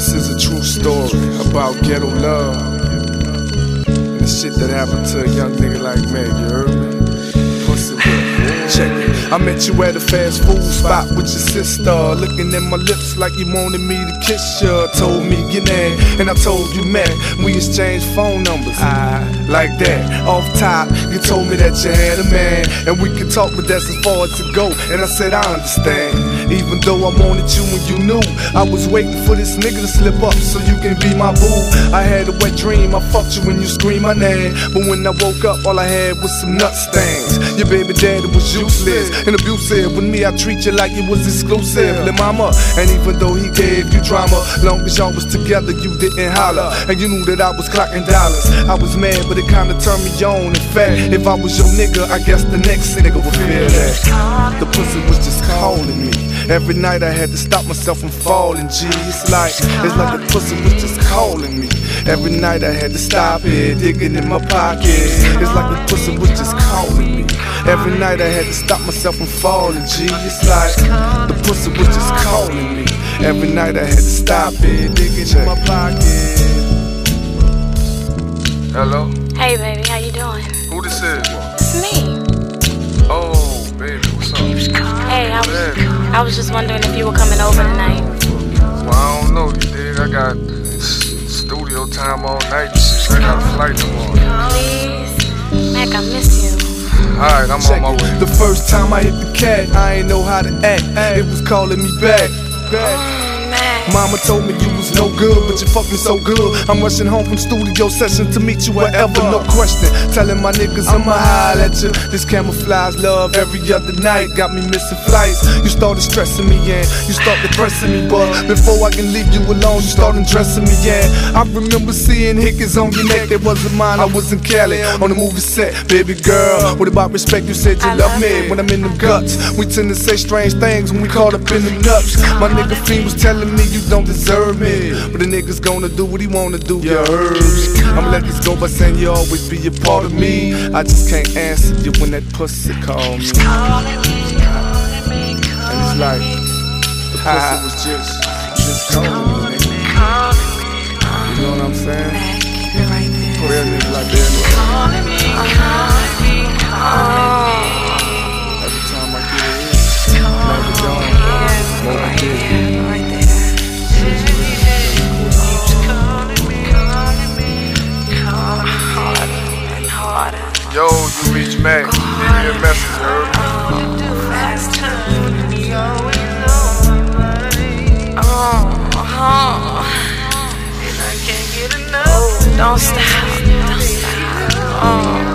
This is a true story about ghetto love. And the shit that happened to a young nigga like me, you heard me? Pussy whip. Check it. I met you at a fast food spot with your sister. Looking at my lips like you wanted me to kiss you. Told me your name, and I told you man. We exchanged phone numbers. I like that. Off top, you told me that you had a man. And we could talk, but that's as far as to go. And I said, I understand. Even though I wanted you and you knew, I was waiting for this nigga to slip up so you can be my boo. I had a wet dream, I fucked you when you screamed my name. But when I woke up, all I had was some nut stains. Your baby daddy was useless and abusive. With me, I treat you like it was exclusive. Lil' mama, and even though he gave you drama, long as y'all was together, you didn't holler. And you knew that I was clocking dollars. I was mad, but it kinda turned me on. In fact, if I was your nigga, I guess the next nigga would feel that. The pussy was just calling me. Every night I had to stop myself from falling, G. It's like, it's like the pussy was just calling me. Every night I had to stop it, digging in my pocket. It's like the pussy was just calling me. Every night I had to stop myself from falling, G. It's like the pussy was just calling me. Every night I had to stop it, digging in my pocket. Hello? Hey, baby, I was just wondering if you were coming over tonight. Well, I don't know, you dig? I got studio time all night. I got a flight tomorrow. Please, Mac, I miss you. Alright, I'm on my way. The first time I hit the cat, I ain't know how to act. It was calling me back. back. Mac. Mama told me you was no good, but you fucked me so good. I'm rushing home from studio session to meet you wherever, no question. Telling my niggas I'ma holler at you. This camouflage love every other night got me missing flights. You started stressing me, yeah. You started depressing me, but before I can leave you alone, you started dressing me, yeah. I remember seeing hickets on your neck that wasn't mine. I was in Cali on the movie set, baby girl. What about respect? You said you love love me when I'm in the guts. We tend to say strange things when we caught up in the nuts. My nigga Fiend was telling me you don't deserve me. But the nigga's gonna do what he wanna do, you heard. I'ma let this go by saying you always be a part of me. I just can't answer you when that pussy call me. And it's like, the pussy was just, just calling me, nigga. You know what I'm saying? Mac, keep it right there. Real nigga like that. Every time I get it, never done. Yeah, Moby right Yo, you reach Mac. Leave me a message. Oh, oh. Oh, don't stop. Don't stop. Oh.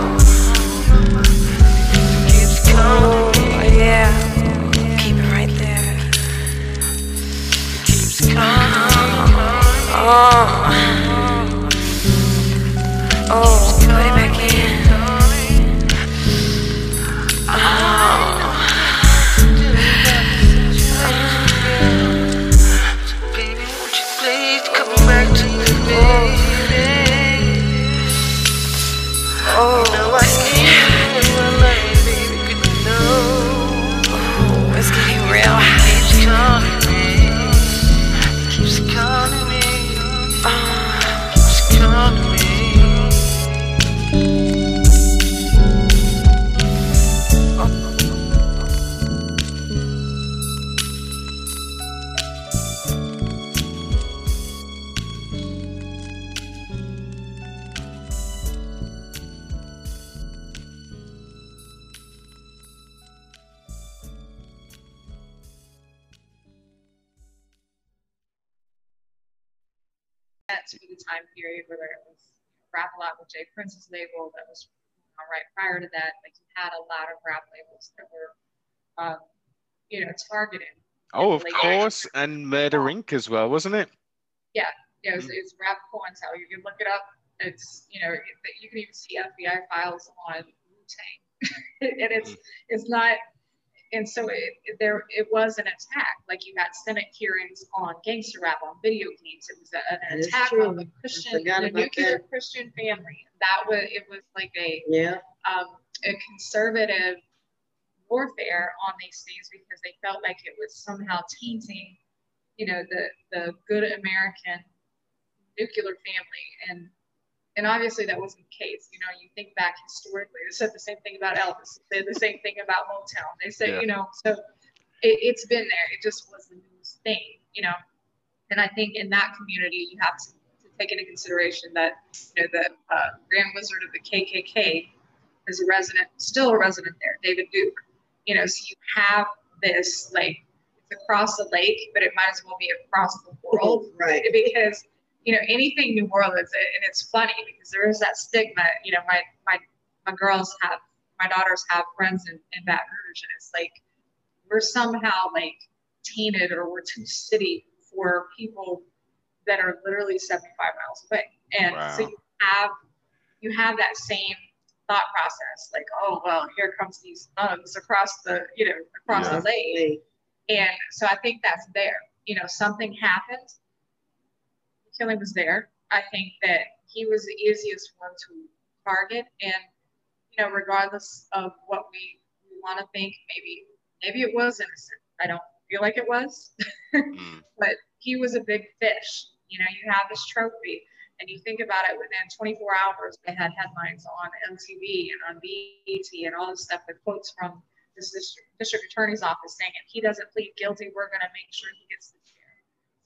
Oh, yeah. Keep it right there. Oh. Oh, put Keeps calling that to the time period where it was Rap-A-Lot with J. Prince's label that was right prior to that. Like you had a lot of rap labels that were, um, you know, targeted. Oh, of course, and Murder Inc. as well, wasn't it? Yeah, yeah, it was, it's rap COINTEL. You can look it up. It's you know it- you can even see FBI files on Wu Tang, and it's it's not. And so it, there it was an attack. Like you had Senate hearings on gangster rap on video games. It was a, an attack on the Christian, the nuclear that. Christian family. That was it was like a Yeah. um, a conservative warfare on these things because they felt like it was somehow tainting you know, the the good American nuclear family, and and obviously that wasn't the case. You know, you think back historically, they said the same thing about Elvis. They said the same thing about Motown. They say, Yeah. you know, so it, it's been there. It just was the newest thing, you know. And I think in that community, you have to, to take into consideration that you know the uh, Grand Wizard of the KKK is a resident, still a resident there, David Duke. You know, so you have this like it's across the lake, but it might as well be across the world Right. because you know anything New Orleans, and it's funny because there is that stigma. You know, my my my girls have my daughters have friends in, in Baton Rouge, and it's like we're somehow like tainted or we're too city for people that are literally 75 miles away. And so you have you have that same thought process, like, oh well, here comes these thugs across the you know across Yeah. the lake. And so I think that's there. You know, something happened. Killing was there. I think that he was the easiest one to target. And, you know, regardless of what we, we want to think, maybe maybe it was innocent. I don't feel like it was. Mm. but he was a big fish. You know, you have this trophy, and you think about it within 24 hours, they had headlines on MTV and on BET and all this stuff with quotes from the district, district attorney's office saying if he doesn't plead guilty, we're going to make sure he gets the chair.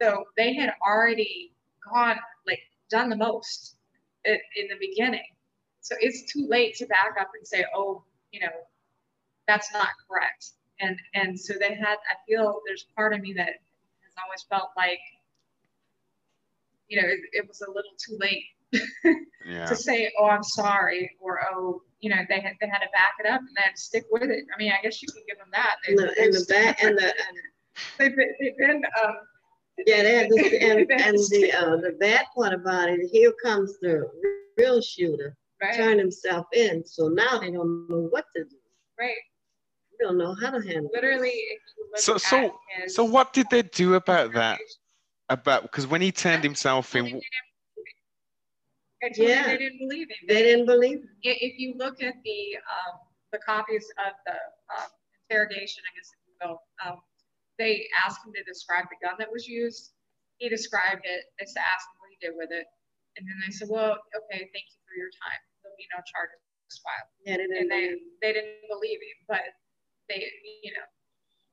So they had already gone, like, done the most in, in the beginning. So it's too late to back up and say, oh, you know, that's not correct. And and so they had. I feel there's part of me that has always felt like, you know, it, it was a little too late Yeah. to say, "Oh, I'm sorry," or "Oh, you know," they had they had to back it up and they had to stick with it. I mean, I guess you can give them that. They, And the, and the back and the and they've been, they've been um, yeah, they had this, and, and the uh, the bad part about it, here comes the real shooter, right, turned himself in. So now they don't know what to do. right. They don't know how to handle it. Literally, if you look So- so- his So what did they do about that? About because when he turned himself Well, they in, didn't- I told Yeah. they didn't believe him. They didn't believe. it. if you look at the um, the copies of the um, interrogation, I guess if you will, um, they asked him to describe the gun that was used. He described it. They said, asked him what he did with it, and then they said, "Well, okay, thank you for your time. There'll be no charges filed." Yeah, they didn't And they believe. they didn't believe him, but they, you know,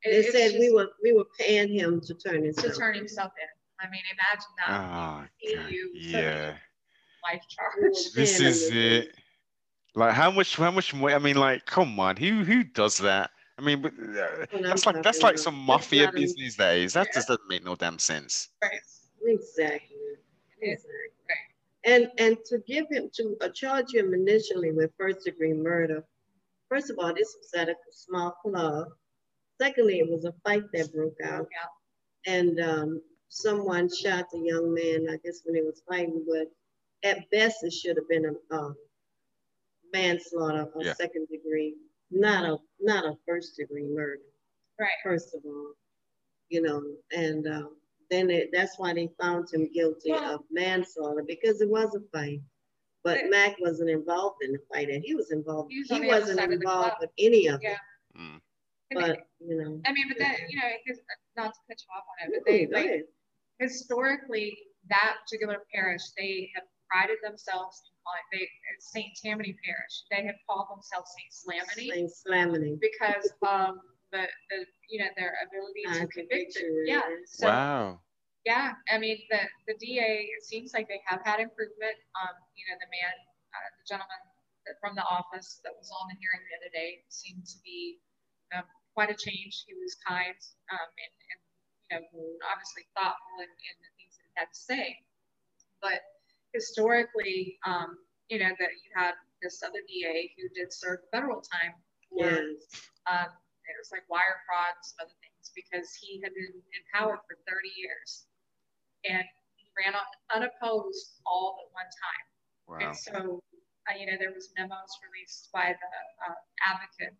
it- They it's said we just were we were paying him to turn to himself. turn in. himself in. I mean, imagine that. oh, God, you yeah, life charge. this is it. Like how much? How much more? I mean, like, come on, who who does that? I mean, but, uh, that's like that's like some mafia business days. That Yeah. just doesn't make no damn sense. Right. Exactly. Exactly. And and to give him to uh, charge him initially with first degree murder. First of all, this was at a small club. Secondly, it was a fight that broke out, Yeah. and um, someone shot the young man. I guess when they was fighting, but at best it should have been a um, manslaughter or Yeah. second degree, not a not a first degree murder. Right. First of all, you know, and um, then it, that's why they found him guilty Well- of manslaughter because it was a fight. But But- Mac wasn't involved in the fight, and he was involved. He was He, on the other wasn't side of the involved with any of Yeah. it. Mm. I mean, But you know, I mean, but then you know, his, not to cut you off on it, but they go like ahead. historically that particular parish they have prided themselves in calling they Saint Tammany Parish. They have called themselves Saint Slaminy Saint Slaminy. because of the the you know their ability to Uh, convict. Yeah. So wow. yeah, I mean the the DA. It seems like they have had improvement. Um, you know, the man, uh, the gentleman from the office that was on the hearing the other day seemed to be um, quite a change. He was kind um, and, and you know obviously thoughtful in, in the things that he had to say. But historically, um, you know that you had this other DA who did serve federal time for Yes. um, it was like wire fraud and some other things because he had been in power for 30 years and he ran on unopposed all but one time. Wow. And so, uh, you know, there was memos released by the uh, Advocate,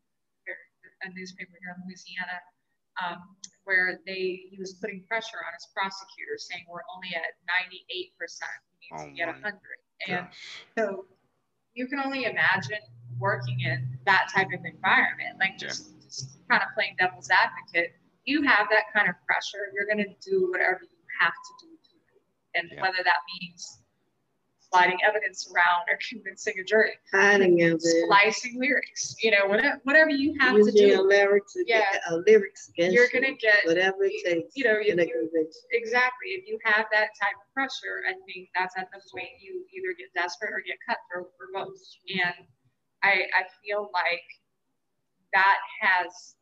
a newspaper here in Louisiana, um, where they he was putting pressure on his prosecutor, saying we're only at 98 percent. We need Oh to get my 100. And so you can only imagine working in that type of environment, like just, just kind of playing devil's advocate. you have that kind of pressure, you're going to do whatever you have to do to. And Yeah. whether that means sliding evidence around or convincing a jury, Hiding of it. splicing lyrics, you know, whatever, whatever you have to Using do, lyrics, to get- Yeah. uh, lyrics against you're going to get whatever it takes you know, if you- exactly. If you have that type of pressure, I think that's at the point you either get desperate or get cutthroat or both. And I, I feel like that has,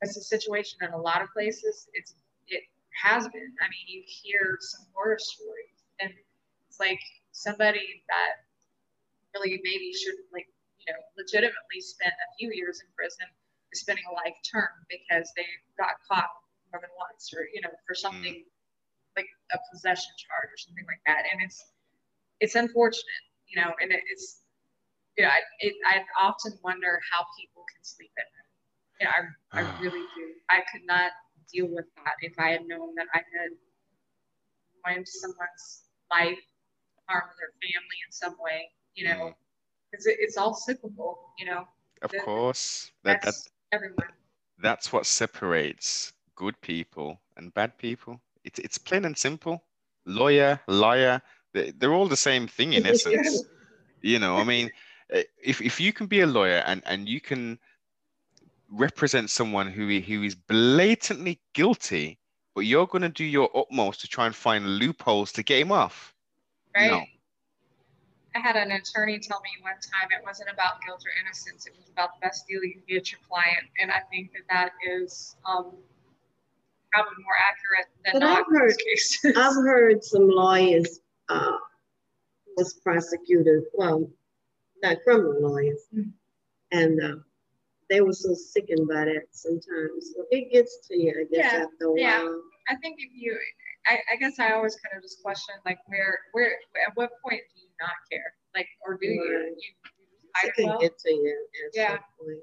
it's a situation in a lot of places. It's, it has been. I mean, you hear some horror stories and it's like somebody that really maybe should like, you know, legitimately spend a few years in prison is spending a life term because they got caught more than once or, you know, for something mm. like a possession charge or something like that. And it's, it's unfortunate, you know, and it- it's, you know, I, it, I often wonder how people can sleep at night. You know, I, I ah. really do. I could not deal with that if I had known that I had ruined someone's life, harmed their family in some way, you know, Mm. because it, it's all cyclical, you know, Of That- course. That, that that's everyone. that's what separates good people and bad people. It's it's plain and simple. Lawyer, liar, they- they're all the same thing in essence. You know, I mean, eh, if if you can be a lawyer and and you can represent someone who who is blatantly guilty, but you're going to do your utmost to try and find loopholes to get him off. Right? No. I had an attorney tell me one time it wasn't about guilt or innocence; it was about the best deal you can get your client, and I think that that is um, probably more accurate than But not I've heard- cases. I've heard some lawyers, uh, was prosecuted, well, not criminal lawyers. Mm. And, uh, they were so sickened by that sometimes. So It gets to you, I guess, Yeah, after a while. yeah. I think if you, I, I guess I always kind of just question like where, where, at what point do you not care? Like, or do you? Right. You, you hide It it can well? get to you at Yeah. some point.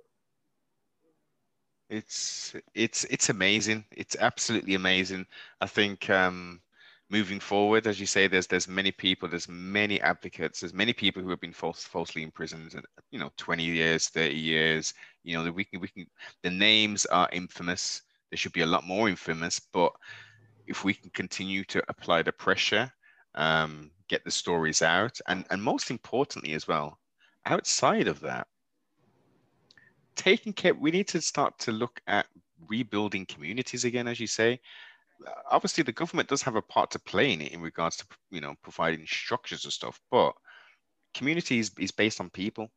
It's it's it's amazing. It's absolutely amazing. I think um, moving forward, as you say, there's there's many people, there's many advocates, there's many people who have been false, falsely imprisoned, and you know, 20 years, 30 years. You know, that we can we can the names are infamous. There should be a lot more infamous, but if we can continue to apply the pressure, um, get the stories out, and and most importantly as well, outside of that, taking care we need to start to look at rebuilding communities again as you say. Obviously the government does have a part to play in it in regards to you know providing structures and stuff but community is, is based on people.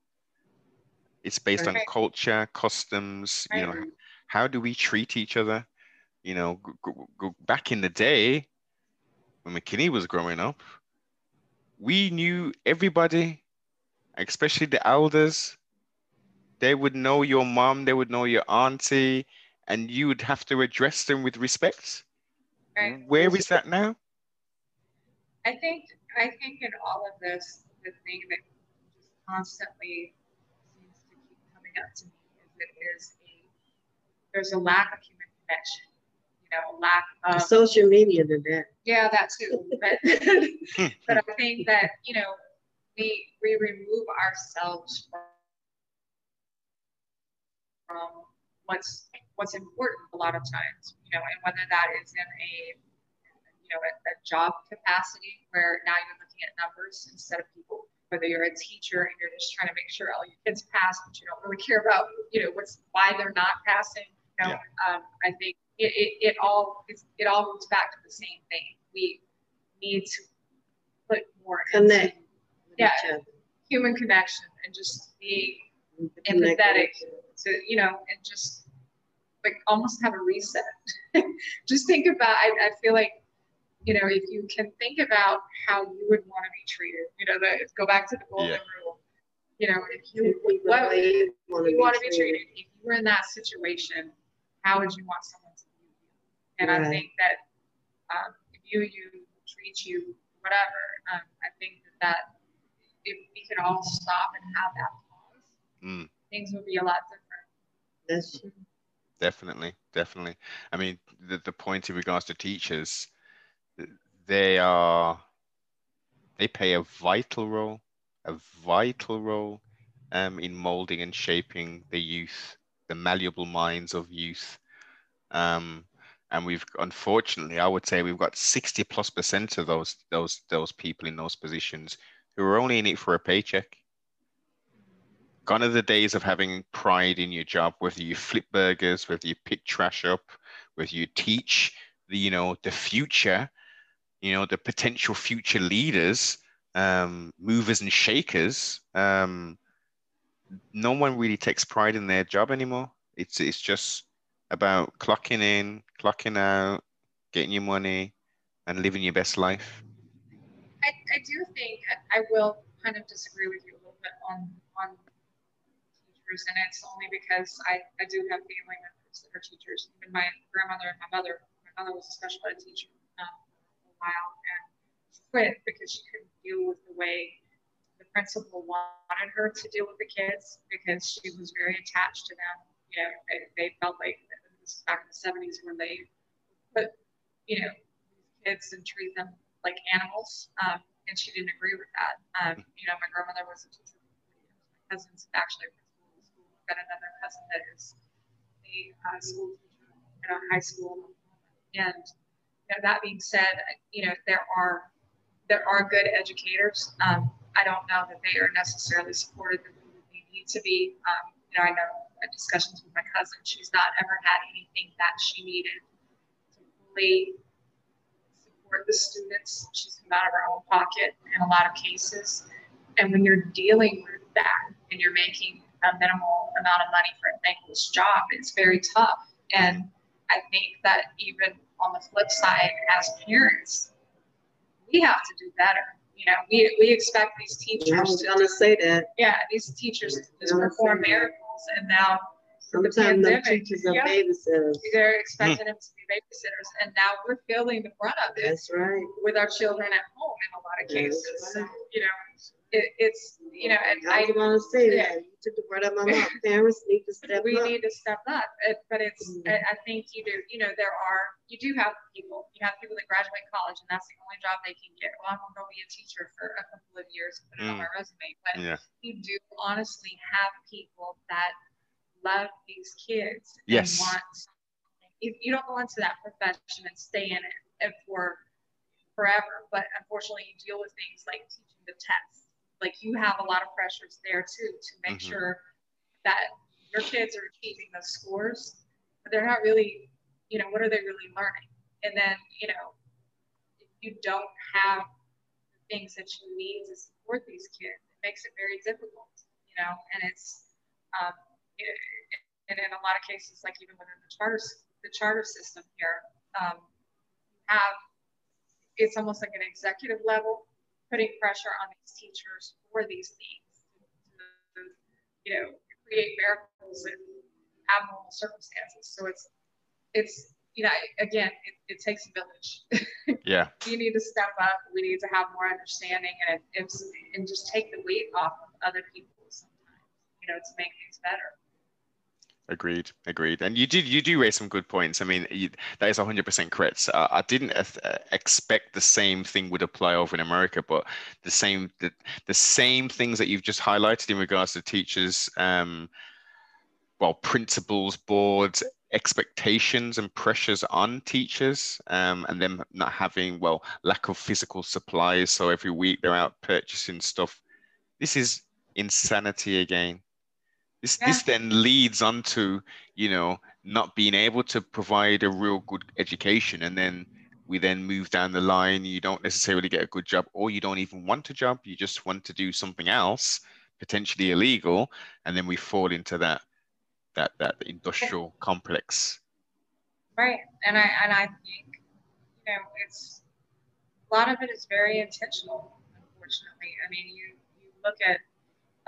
It's based on culture customs you know how do we treat each other you know go, go back in the day when McKinley was growing up we knew everybody especially the elders they would know your mom, they would know your auntie, and you would have to address them with respect. Right. Where is that now? I think I think in all of this, the thing that just constantly seems to keep coming up to me is that there's a there's a lack of human connection. You know, lack of Social media did that. yeah, that too. But but I think that you know we we remove ourselves from, from what's what's important a lot of times. You know, and whether that is in a you know a, a job capacity where now you're looking at numbers instead of people. Whether you're a teacher and you're just trying to make sure all your kids pass, but you don't really care about you know what's why they're not passing. You know, um, I think it, it, it all it's, it all goes back to the same thing. We need to put more into Connect with Yeah. human connection and just being Connect with Empathetic. each to you know and just like almost have a reset just think about I, I feel like you know if you can think about how you would want to be treated you know the, go back to the golden Yeah. rule you know if you people what the you wanna you want to be treated if you were in that situation how would you want someone to view you and i think that um, view you treat you whatever um, i think that that if we could all stop and have that pause Mm. things would be a lot different That's true. Definitely, definitely. I mean, the, the point in regards to teachers, they are, they play a vital role, a vital role um, in molding and shaping the youth, the malleable minds of youth. Um, and we've unfortunately, I would say we've got 60 plus percent of those those those people in those positions who are only in it for a paycheck. Gone are the days of having pride in your job, whether you flip burgers, whether you pick trash up, whether you teach the you know the future, you know the potential future leaders, um, movers and shakers. Um, no one really takes pride in their job anymore. It's it's just about clocking in, clocking out, getting your money, and living your best life. I, I do think I will kind of disagree with you a little bit on on teachers, and it's only because I, I do have family members that are teachers. Even my grandmother and my mother. My mother was a special ed teacher um, for a while and quit because she couldn't deal with the way the principal wanted her to deal with the kids because she was very attached to them. You know, they, they felt like this back in the 70s when they put, you know, kids and treat them like animals. Um, and she didn't agree with that. Um, you know, my grandmother was a teacher. My cousin's actually a principal of school. I've got another cousin that is a uh, school teacher at a high school. And you know, that being said, you know, there are there are good educators. Um, I don't know that they are necessarily supported the way that they need to be. Um, you know, I know discussions with my cousin, she's not ever had anything that she needed to fully support the students. She's come out of her own pocket in a lot of cases. And when you're dealing with that and you're making a minimal amount of money for a thankless job, it's very tough. And I think that even on the flip side, as parents, we have to do better. You know, we, we expect these teachers I was gonna say that. yeah, these teachers to perform miracles and now Sometimes the pandemic, teachers are yeah. babysitters. they're expecting hmm. them to be babysitters, and now we're feeling the brunt of it That's right. with our children at home in a lot of That's cases. right. You know, it, it's you know, and I I was gonna say yeah. that. You took the word out of my mouth. Parents need to step we up. need to step up. It, but it's Mhm. I, I think you do. You know, there are you do have people. You have people that graduate college, and that's the only job they can get. Well, I'm gonna go be a teacher for a couple of years and put it on Mm. my resume. But Yeah. you do honestly have people that love these kids Yes. and want something. You, you don't go into that profession and stay in it and for forever, but unfortunately you deal with things like teaching the test. Like you have a lot of pressures there too to make Mhm. sure that your kids are achieving those scores, but they're not really, you know, what are they really learning? And then, you know, if you don't have the things that you need to support these kids, it makes it very difficult, you know, and it's, um, it, and in a lot of cases, like even within the charter, the charter system here, um, have, it's almost like an executive level, putting pressure on these teachers for these things, to, you know, create miracles in abnormal circumstances. So it's, it's, you know, again, it, it takes a village. Yeah. you need to step up. We need to have more understanding and it, it's, and just take the weight off of other people sometimes, you know, to make things better. Agreed, agreed. And you did you do raise some good points. I mean, you, that is 100% correct. Uh, I didn't uh, expect the same thing would apply over in America, but the same the, the same things that you've just highlighted in regards to teachers, um, well, principals, boards, expectations and pressures on teachers, um, and them not having well lack of physical supplies. So every week they're out purchasing stuff. This is insanity again this Yeah. this then leads on to you know not being able to provide a real good education and then we then move down the line you don't necessarily get a good job or you don't even want a job you just want to do something else potentially illegal and then we fall into that that that industrial complex Right. And I and I think, you know, it's a lot of it is very intentional, unfortunately. I mean you you look at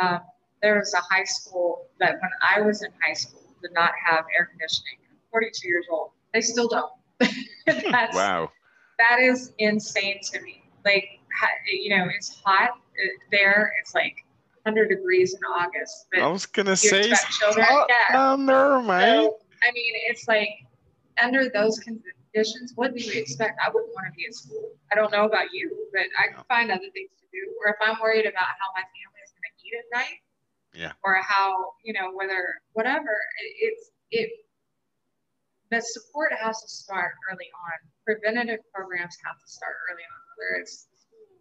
um, there was a high school that when I was in high school did not have air conditioning. I'm 42 years old. They still don't. That's wow that is insane to me. Like, you know, it's hot uh, there. It's like 100 degrees in August. But i was gonna say it's expect children- hot yeah. down there man so, I mean, it's like under those conditions, what do you expect? I wouldn't want to be at school. I don't know about you, but I can find other things to do. Or if I'm worried about how my family is going to eat at night, Yeah. or how you know whether whatever it- it's it the support has to start early on. Preventative programs have to start early on, whether it's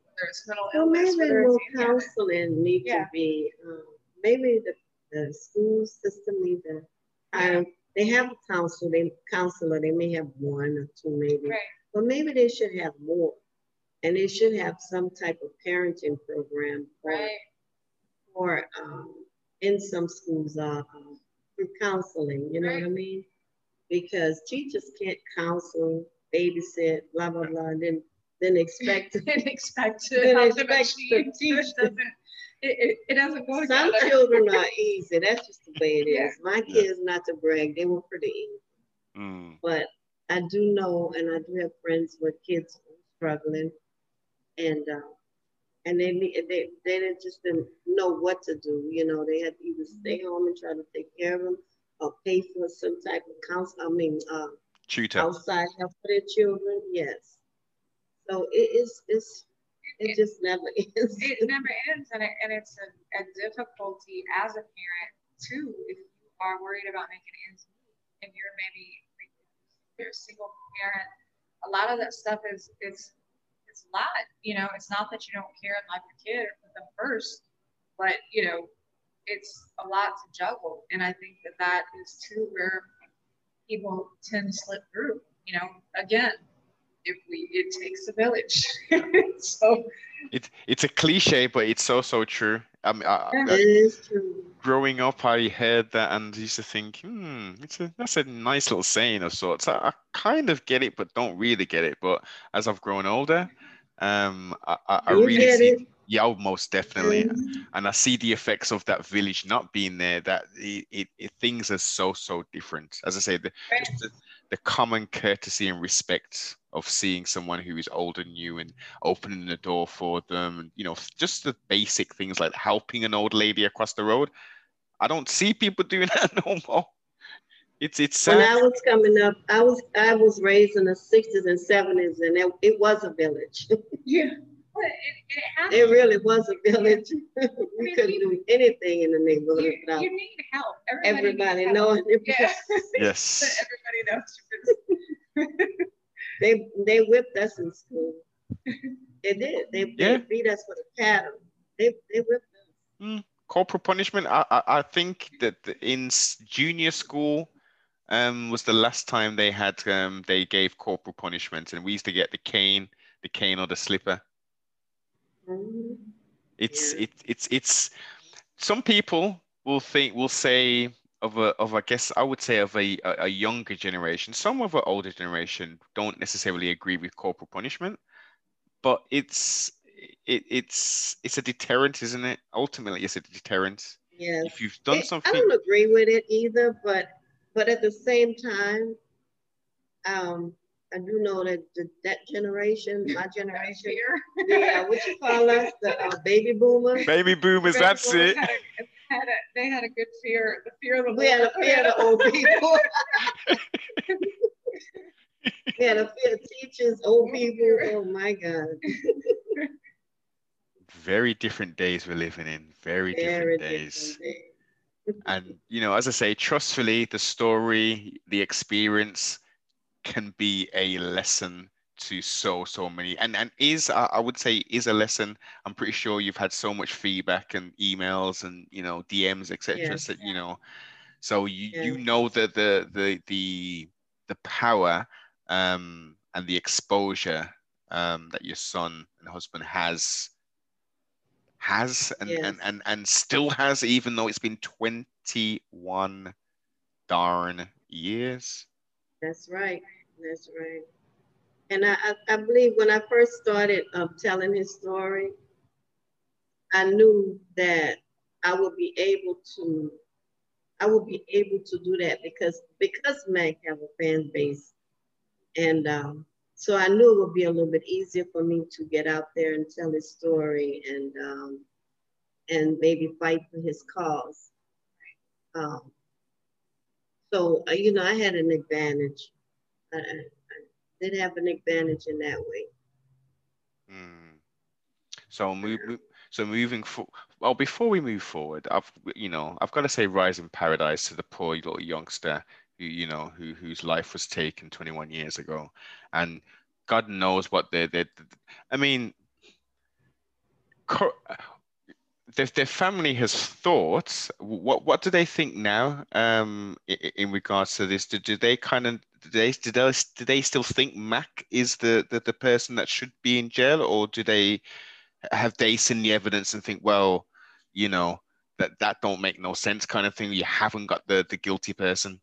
whether it's mental Well, illness, maybe whether more it's any other- counseling need Yeah. to be, um, maybe the, the school system need to, um, they have a counsel, they, counselor, they may have one or two maybe, Right. but maybe they should have more. And they should have some type of parenting program for, Right. for, um, in some schools, uh, um, through counseling, you know what I mean? Because teachers can't counsel, babysit, blah, blah, blah, and then, then expect to Didn't expect to Didn't have expect to teach It doesn't, it, it, it doesn't go Some together. children are easy. That's just the way it is. Yeah. My kids, not to brag, they were pretty easy. Mm. But I do know, and I do have friends with kids struggling, and uh, and they need- they they didn't just didn't know what to do. You know, they had to either stay home and try to take care of them, or pay for some type of counsel. I mean, uh, Tutor. outside help for their children. Yes. So it is. It's it just never ends. it never ends and, it, and it's a, a difficulty as a parent too if you are worried about making ends meet and you're maybe you're a single parent a lot of that stuff is is it's a lot you know it's not that you don't care and love your kid or put them first but you know it's a lot to juggle and i think that that is too where people tend to slip through you know again if we it takes a village so It, it's a cliche, but it's so so true. I mean, I, Yeah. I- It is true. growing up, I heard that and used to think, hmm, it's a that's a nice little saying of sorts. I, I kind of get it, but don't really get it. But as I've grown older, um, I, I, I really see, it. yeah, oh, most definitely, Mhm. and I see the effects of that village not being there. That it, it, it things are so so different. As I say, the, Right. the, the common courtesy and respect of seeing someone who is older than you and opening the door for them, and you know, just the basic things like helping an old lady across the road. I don't see people doing that no more. It's it's When. I was coming up, I was I was raised in the sixties and seventies, and it, it was a village. Yeah. It, it It really was a village. we mean, couldn't do anything in the neighborhood you, without you need help. Everybody, everybody needs help. knowing. It Yeah. Yes. Everybody knows. They they whipped us in school. They did. They, Yeah. they beat us with a paddle. They they whipped us. Hmm. corporal punishment. I, I I think that in junior school, um, was the last time they had um they gave corporal punishment, and we used to get the cane, the cane or the slipper. Mhm. It's Yeah. it, it's it's some people will think will say of a of I guess I would say of a, a, a younger generation. Some of our older generation don't necessarily agree with corporal punishment, but it's it, it's it's a deterrent, isn't it? Ultimately, it's a deterrent. Yes. If you've done It- I don't agree with it either, but but at the same time, um, I do know that the, that generation, my generation, yeah, what you call us, the uh, baby boomers. baby boomers, Baby that's boomers it. Had a, had a, they had a good fear. The fear of the We had a fear of the old people. we had a fear of teachers, old people. Oh my God. Very different days we're living in. Very, Very different days. different days. And you know, as I say, trustfully, the story, the experience can be a lesson to so so many. And and is I would say is a lesson. I'm pretty sure you've had so much feedback and emails and you know dms etc Yes. that you know so you you know that the the the the power um and the exposure um that your son and husband has has and and, Yes. and and still has even though it's been 21 darn years That's right. That's right. And I, I, I believe when I first started um, telling his story, I knew that I would be able to, I would be able to do that because because Mac have a fan base, and um, so I knew it would be a little bit easier for me to get out there and tell his story and um, and maybe fight for his cause. Um, so uh, you know, I had an advantage. I, I, did have an advantage in that way. Hmm. So move, so moving for well, before we move forward, I've you know I've got to say, rise in paradise to the poor little youngster who you know who whose life was taken 21 years ago, and God knows what they they. I mean, their, their family has thought. What what do they think now um, in, in regards to this? Do, do they kind of do they do they, do they still think Mac is the, the the person that should be in jail, or do they have they seen the evidence and think, well, you know, that that don't make no sense, kind of thing? You haven't got the the guilty person.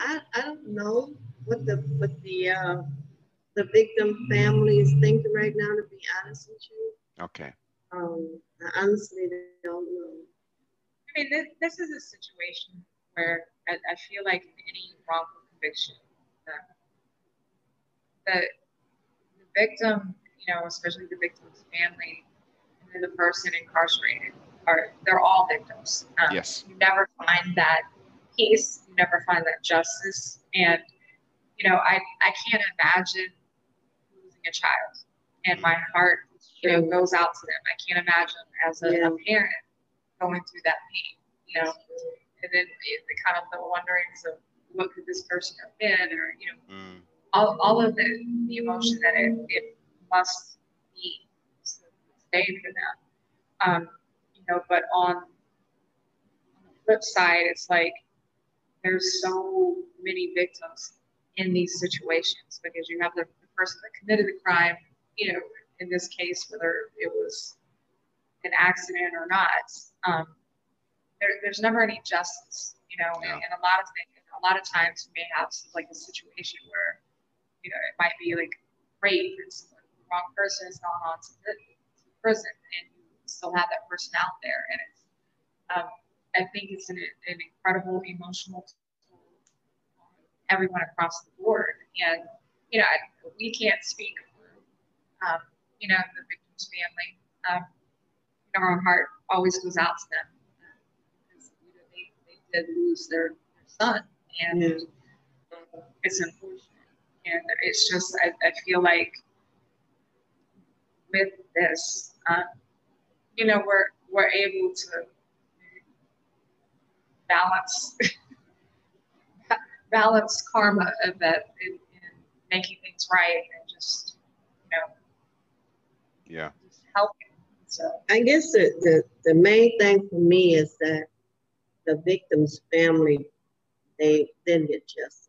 I I don't know what the what the uh, the victim family is thinking right now. To be honest with you. Okay. Um, I honestly don't know. I mean, this, this is a situation where I, I feel like in any wrongful conviction, the, the, the victim, you know, especially the victim's family, and then the person incarcerated, are they're all victims. Um, yes. You never find that peace. You never find that justice. And you know, I I can't imagine losing a child, and my heart you know, goes out to them. I can't imagine as a, yeah. a parent going through that pain, you know, and then the kind of the wonderings of what could this person have been, or you know, mm. all, all of the, the emotion that it, it must be stay for them. Um, you know, but on, on the flip side, it's like there's so many victims in these situations because you have the, the person that committed the crime, you know, in this case, whether it was an accident or not, um, there, there's never any justice, you know, and, and, a lot of things, a lot of times you may have like a situation where, you know, it might be like rape and the wrong person has gone on to, the, to prison and you still have that person out there. And it's, um, I think it's an, an incredible emotional toll on everyone across the board. And, you know, I, we can't speak for um, you know, the victim's family. Um, you know, our heart always goes out to them because you know, they, they did lose their, their son, and yeah. it's unfortunate. And it's just, I, I feel like with this, uh, you know, we're we're able to balance balance karma of that in, in making things right and just you know. Yeah. Helping so. I guess the, the the main thing for me is that the victim's family they then get justice.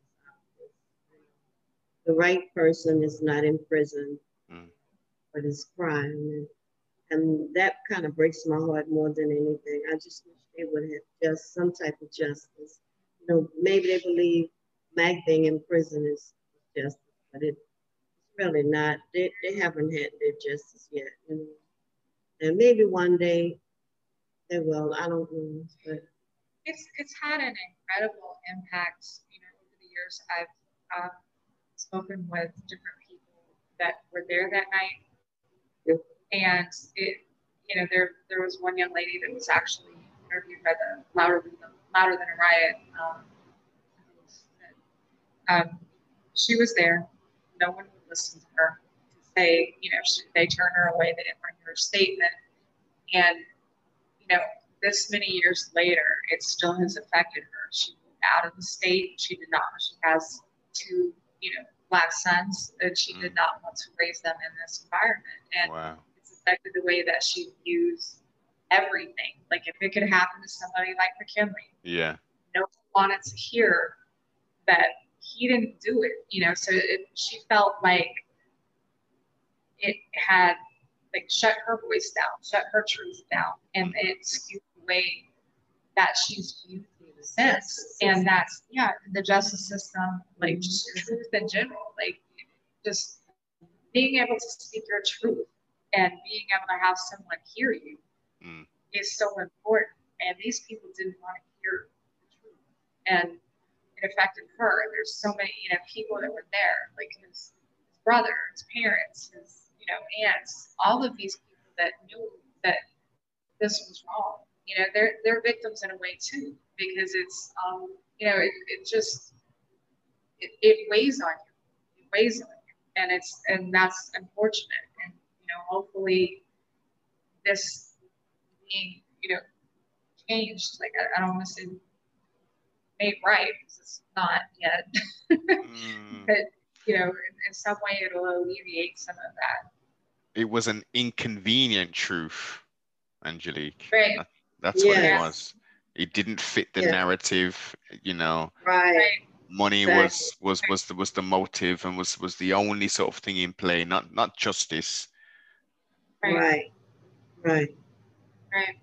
The right person is not in prison mm. for this crime and, and that kind of breaks my heart more than anything. I just wish they would have just some type of justice you know maybe they believe mac being in prison is justice but it's really not. They, they haven't had their justice yet. You know? And maybe one day they will. I don't know. But it's it's had an incredible impact. You know, over the years, I've um, spoken with different people that were there that night, and it, you know, there there was one young lady that was actually interviewed by the Louder Than Louder Than a Riot. Um, um, she was there. No one listen to her to say, you know, they turn her away, they didn't bring her statement. And, you know, this many years later, it still has affected her. She moved out of the state. She did not. She has two, you know, black sons, and she mm. did not want to raise them in this environment. And wow. it's affected the way that she views everything. Like if it could happen to somebody like McKinley, yeah, no one wanted to hear that he didn't do it, you know. So it, she felt like it had like shut her voice down, shut her truth down, and it skewed the way that she's viewed since. And that's yeah, the justice system, like just truth in general, like just being able to speak your truth and being able to have someone hear you mm. is so important. And these people didn't want to hear the truth. And it affected her. There's so many, you know, people that were there, like his, his brother, his parents, his, you know, aunts, all of these people that knew that this was wrong. You know, they're they're victims in a way too, because it's um, you know, it, it just it, it weighs on you. It weighs on you. And it's and that's unfortunate. And you know, hopefully this being, you know, changed, like I, I don't want to say made right because it's not yet. Mm. but you know, in, in some way, it'll alleviate some of that. It was an inconvenient truth, Angelique. Right. That- That's what it was. It didn't fit the Yeah. narrative, you know. Right. Right. Money Exactly. was was was the was the motive and was was the only sort of thing in play, not not justice. Right. Right. Right.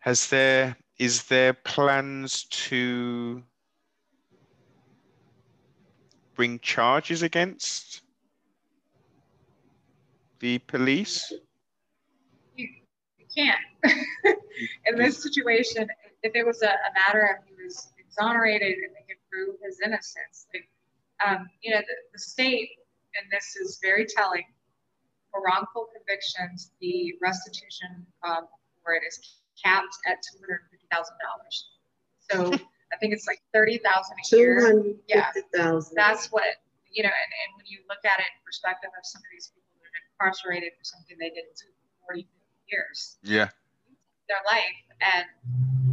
Has there is there plans to bring charges against the police? You can't. in this situation, if it was a, a matter of he was exonerated and they could prove his innocence, like, um, you know, the, the state, and this is very telling, for wrongful convictions, the restitution um, for it is capped at two hundred fifty thousand dollars. So I think it's like thirty thousand a year. hundred Yeah. fifty thousand. That's what you know, and, and when you look at it in perspective of some of these people that are incarcerated for something they didn't for 40, 50 years, Yeah. their life. And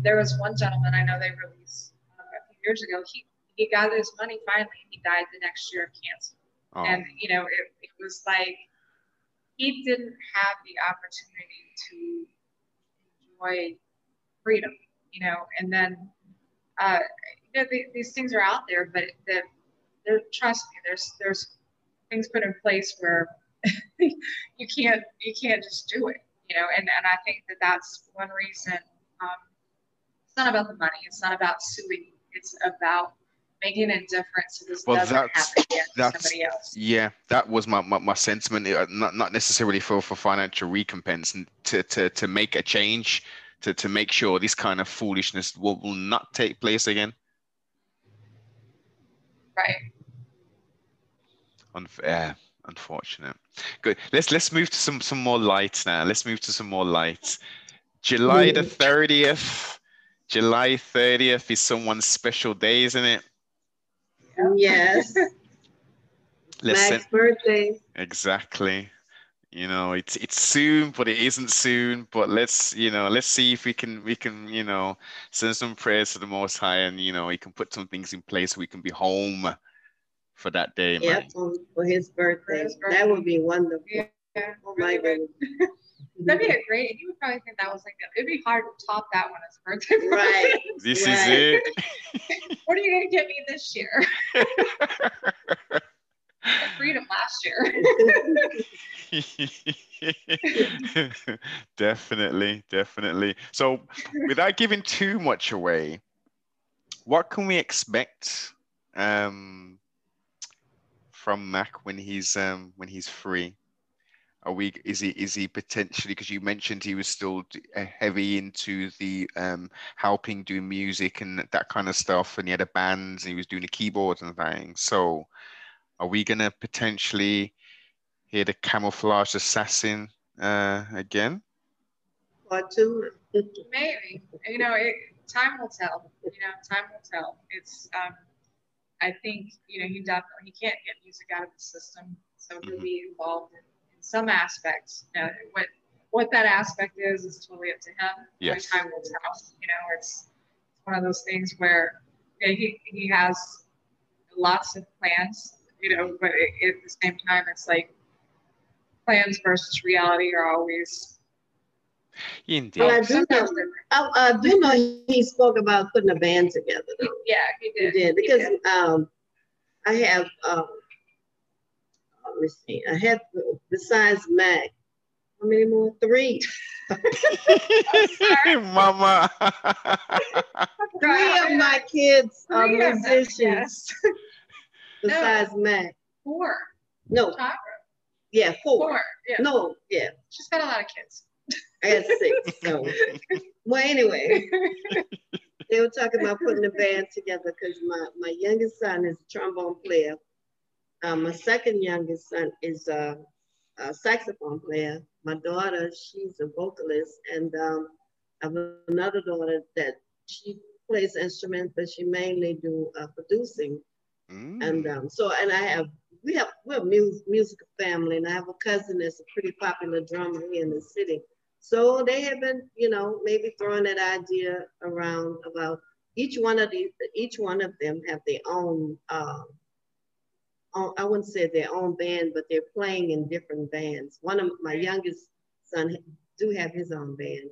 there was one gentleman I know they released uh, a few years ago. He he got his money finally, and he died the next year of cancer. Oh, And you know, it, it was like he didn't have the opportunity to enjoy freedom, you know. And then, uh, you know, the, these things are out there, but the, there, trust me, there's there's things put in place where you can't you can't just do it, you know. And and I think that that's one reason. Um, it's not about the money. It's not about suing. It's about making a difference so this Well, doesn't that's- happen again to that's- somebody else. yeah, that was my, my, my sentiment. uh, Not not necessarily for, for financial recompense, and to, to, to make a change, to, to make sure this kind of foolishness will, will not take place again. Right. Unfair, unfortunate. Good. Let's let's move to some some more lights now. Let's move to some more lights. July the Mm. thirtieth. July thirtieth is someone's special day, isn't it? Yes. Let's birthday. Exactly. You know, it's it's soon, but it isn't soon. But let's, you know, let's see if we can we can, you know, send some prayers to the Most High, and you know, he can put some things in place so we can be home for that day, man. Yep, for for his birthday. That would be wonderful. Yeah. Oh my really goodness. That'd be a great. You would probably think that was like it'd be hard to top that one as a birthday. Right. present. This Right. is what are you gonna get me this year? Freedom last year. definitely, definitely. So, without giving too much away, what can we expect um, from Mac when he's um, when he's free? Are we? Is he? Is he potentially? Because you mentioned he was still uh, heavy into the um, helping do music and that kind of stuff, and he had a band, and he was doing the keyboards and things. So, are we gonna potentially hear the camouflage assassin uh, again? Part two. Maybe. You know, it, time will tell. You know, time will tell. It's. Um, I think you know he definitely he can't get music out of the system, so he'll Mhm. be involved in, in some aspects. You know, what what that aspect is is totally up to him. Only Yes. time will tell. You know, it's one of those things where you know, he he has lots of plans. You know, but it, at the same time, it's like plans versus reality are always Indeed. Well, I do know, different. I, I do know he spoke about putting a band together though. Yeah, he He did. did, He because, did. um, I have, um, let me see, I had, besides Mac, how many more? Three. Mama. Three of my kids are Three of them, musicians yes. besides Mac. Four. No, Tara. yeah, four. Four. Yeah. No, yeah, She's got a lot of kids. I had six, so. Well, anyway, they were talking about putting a band together because my, my youngest son is a trombone player. Um, my second youngest son is a, a saxophone player. My daughter, she's a vocalist, and um, I have another daughter that she plays instruments, but she mainly do uh, producing. Mm. And um, so, and I have, we have, we're a mus- musical family, and I have a cousin that's a pretty popular drummer here in the city. So they have been, you know, maybe throwing that idea around about each one of these, each one of them have their own, um, own- I wouldn't say their own band, but they're playing in different bands. One of my youngest son do have his own band.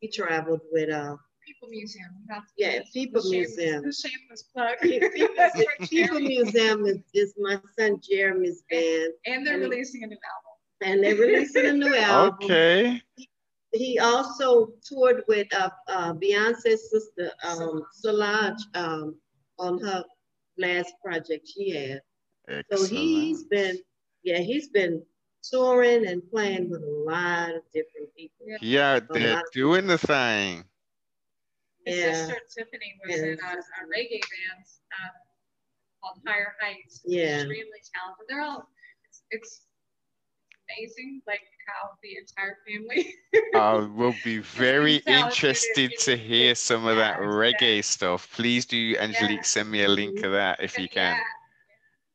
He traveled with, uh, People Museum. That's Yeah, People the shameless- Museum. The shameless plug. People People Museum is, is my son Jeremy's band, And they're and- releasing a new album. and they're releasing a new album. Okay. He also toured with uh, uh, Beyonce's sister, um, Solange, um, on her last project she had. So he's been, yeah, he's been touring and playing with a lot of different people. Yeah. Yeah, they're lot of- doing the thing. His Yeah. sister Tiffany was in a, a reggae band um, called Higher Heights. Yeah. Extremely talented. They're all, it's, it's amazing, like how the entire family. I will be very interested to hear some of that Yeah, reggae stuff. Please do, Angelique, send me a link of that if you can.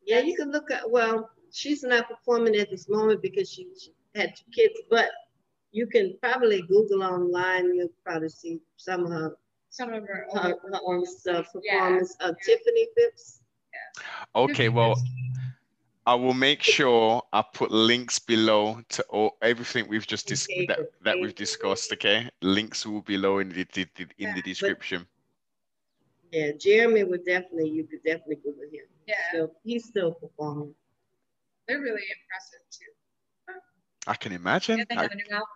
Yeah, you can look at, well, she's not performing at this moment because she, she had two kids, but you can probably Google online, you'll probably see some of her, Some of her her, older her own stuff, Yeah. performance. Uh, Tiffany Phipps. Okay, well, I will make sure I put links below to all, everything we've just dis- Okay, that, that we've discussed. Okay, links will be below in the, the, the- in Yeah, the description. Yeah, Jeremy would definitely, you could definitely Google him. Yeah. So he's still performing. They're really impressive too. I can imagine. And they I- have a new album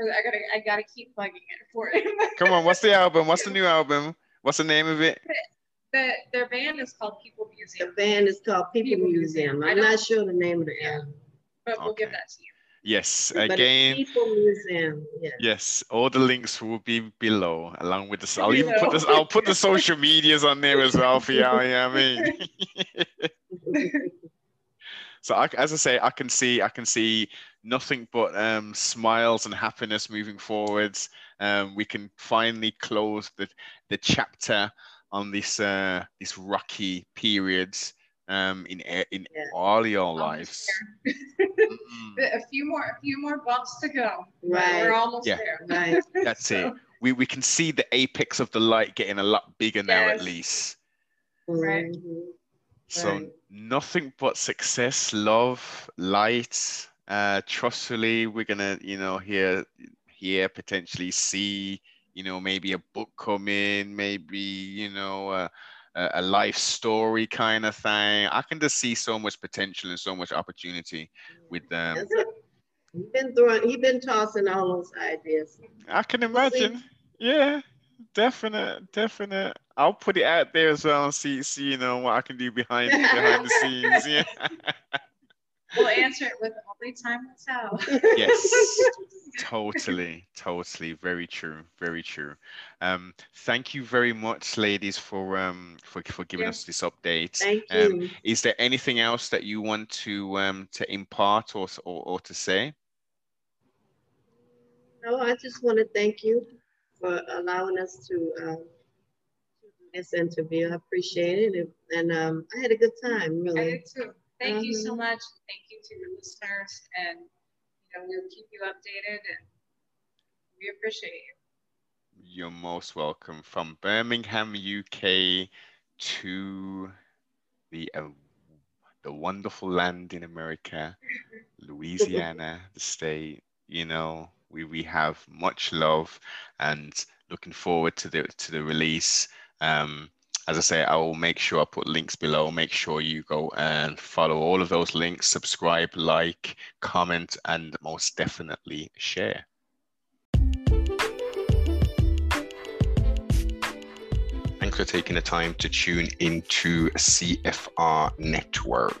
now. I gotta, I gotta keep plugging it for it. come on, what's the album? What's the new album? What's the name of it? the, their band is called People Museum. The band is called People People Museum. Museum. I I'm don't- sure the name of the Yeah. album. but we'll give that to you. Yes, but again. People Museum, yeah. Yes, all the links will be below, along with the. I'll Below. even put this. I'll put the social medias on there as well for you. You know what I mean? so, I, as I say, I can see, I can see nothing but um, smiles and happiness moving forwards. Um, we can finally close the the chapter on this uh, this rocky periods um, in in Yeah. all your lives. there. Mm, a few more, a few more bumps to go. but Right. We're almost Yeah. there. Right. That's it. We we can see the apex of the light getting a lot bigger now at least. Right. Mhm. So Right. nothing but success, love, light. Uh, trustfully, we're gonna, you know, hear, hear potentially see, you know, maybe a book come in, maybe, you know, a, a a life story kind of thing. I can just see so much potential and so much opportunity with them. That's it. He been throwing, he's been tossing all those ideas. I can imagine. Yeah, definite, definite. I'll put it out there as well and see, see, you know, what I can do behind behind the scenes. Yeah. we'll answer it with only time will tell. yes totally totally very true very true um thank you very much ladies for um for, for giving Yeah. us this update Thank um you. is there anything else that you want to um to impart or or, or to say No, I just want to thank you for allowing us to, um, to do this interview. I appreciate it. And, um, I had a good time, really. I really. did too. Thank you so Mhm. much. Thank you to your listeners, and you know we'll keep you updated, and we appreciate you. you're most welcome from birmingham uk to the uh, the wonderful land in america Louisiana, the state, you know, we, we have much love and looking forward to the to the release. Um, as I say, I will make sure I put links below. Make sure you go and follow all of those links, subscribe, like, comment, and most definitely share. Thanks for taking the time to tune into CFR Network.